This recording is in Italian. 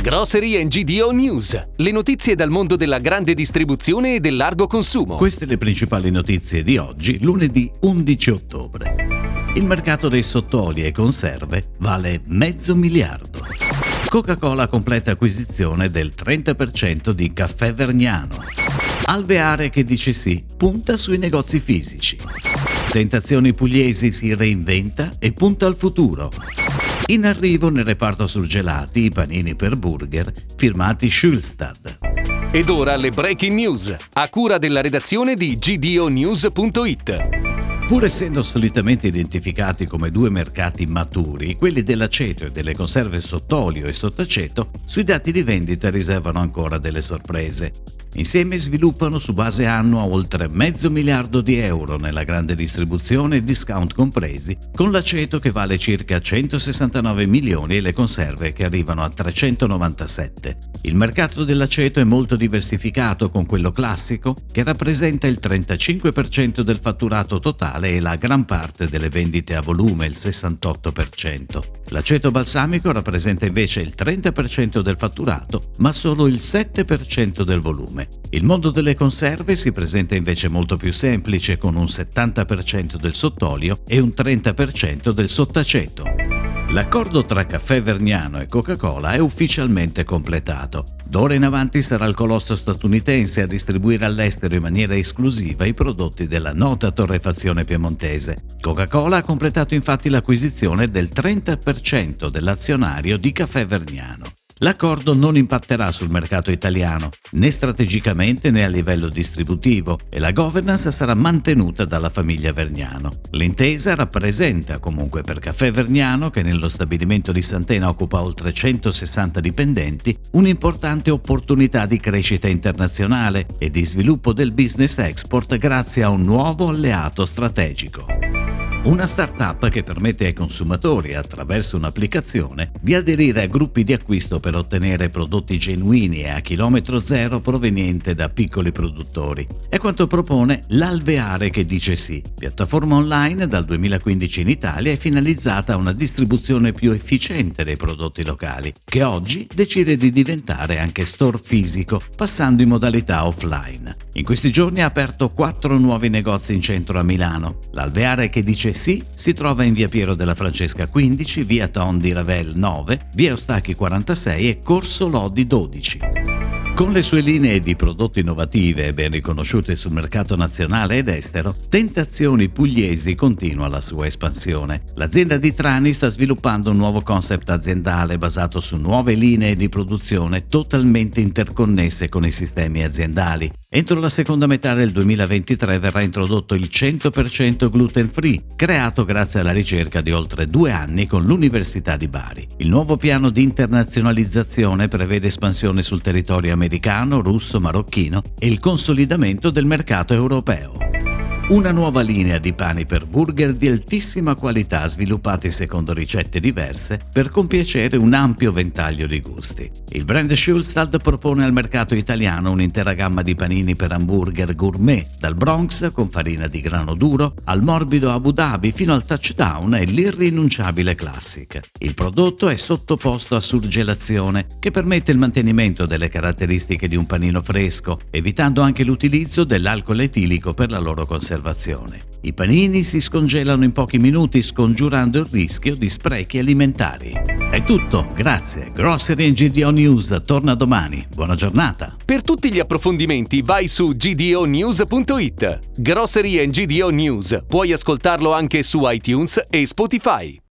Grocery GDO News, le notizie dal mondo della grande distribuzione e del largo consumo. Queste le principali notizie di oggi, lunedì 11 ottobre. Il mercato dei sottoli e conserve vale mezzo miliardo. Coca-Cola completa acquisizione del 30% di Caffè Vergnano. Alveare che dice sì, punta sui negozi fisici. Tentazioni pugliesi si reinventa e punta al futuro. In arrivo nel reparto surgelati i panini per burger firmati Schulstad. Ed ora le breaking news, a cura della redazione di gdonews.it. Pur essendo solitamente identificati come due mercati maturi, quelli dell'aceto e delle conserve sott'olio e sottaceto, sui dati di vendita riservano ancora delle sorprese. Insieme sviluppano su base annua oltre mezzo miliardo di euro nella grande distribuzione, discount compresi, con l'aceto che vale circa 169 milioni e le conserve che arrivano a 397. Il mercato dell'aceto è molto diversificato con quello classico, che rappresenta il 35% del fatturato totale e la gran parte delle vendite a volume, il 68%. L'aceto balsamico rappresenta invece il 30% del fatturato, ma solo il 7% del volume. Il mondo delle conserve si presenta invece molto più semplice, con un 70% del sottolio e un 30% del sottaceto. L'accordo tra Caffè Vergnano e Coca-Cola è ufficialmente completato. D'ora in avanti sarà il colosso statunitense a distribuire all'estero in maniera esclusiva i prodotti della nota torrefazione piemontese. Coca-Cola ha completato infatti l'acquisizione del 30% dell'azionario di Caffè Vergnano. L'accordo non impatterà sul mercato italiano, né strategicamente né a livello distributivo, e la governance sarà mantenuta dalla famiglia Vergnano. L'intesa rappresenta comunque per Caffè Vergnano, che nello stabilimento di Santena occupa oltre 160 dipendenti, un'importante opportunità di crescita internazionale e di sviluppo del business export grazie a un nuovo alleato strategico. Una startup che permette ai consumatori, attraverso un'applicazione, di aderire a gruppi di acquisto per ottenere prodotti genuini e a chilometro zero proveniente da piccoli produttori. È quanto propone l'Alveare che dice sì, piattaforma online dal 2015 in Italia e finalizzata a una distribuzione più efficiente dei prodotti locali, che oggi decide di diventare anche store fisico, passando in modalità offline. In questi giorni ha aperto quattro nuovi negozi in centro a Milano. L'Alveare che dice sì si trova in via Piero della Francesca 15, via Tondi Ravel 9, via Ostacchi 46 e Corso Lodi 12. Con le sue linee di prodotti innovative e ben riconosciute sul mercato nazionale ed estero, Tentazioni Pugliesi continua la sua espansione. L'azienda di Trani sta sviluppando un nuovo concept aziendale basato su nuove linee di produzione totalmente interconnesse con i sistemi aziendali. Entro la seconda metà del 2023 verrà introdotto il 100% gluten free, creato grazie alla ricerca di oltre due anni con l'Università di Bari. Il nuovo piano di internazionalizzazione prevede espansione sul territorio americano russo, marocchino e il consolidamento del mercato europeo. Una nuova linea di pani per burger di altissima qualità sviluppati secondo ricette diverse per compiacere un ampio ventaglio di gusti. Il brand Schulstad propone al mercato italiano un'intera gamma di panini per hamburger gourmet, dal Bronx con farina di grano duro al morbido Abu Dhabi fino al touchdown e l'irrinunciabile classic. Il prodotto è sottoposto a surgelazione che permette il mantenimento delle caratteristiche di un panino fresco, evitando anche l'utilizzo dell'alcol etilico per la loro conservazione conservazione. I panini si scongelano in pochi minuti scongiurando il rischio di sprechi alimentari. È tutto, grazie. Grocery GDO News torna domani. Buona giornata. Per tutti gli approfondimenti vai su gdonews.it. Grocery GDO News. Puoi ascoltarlo anche su iTunes e Spotify.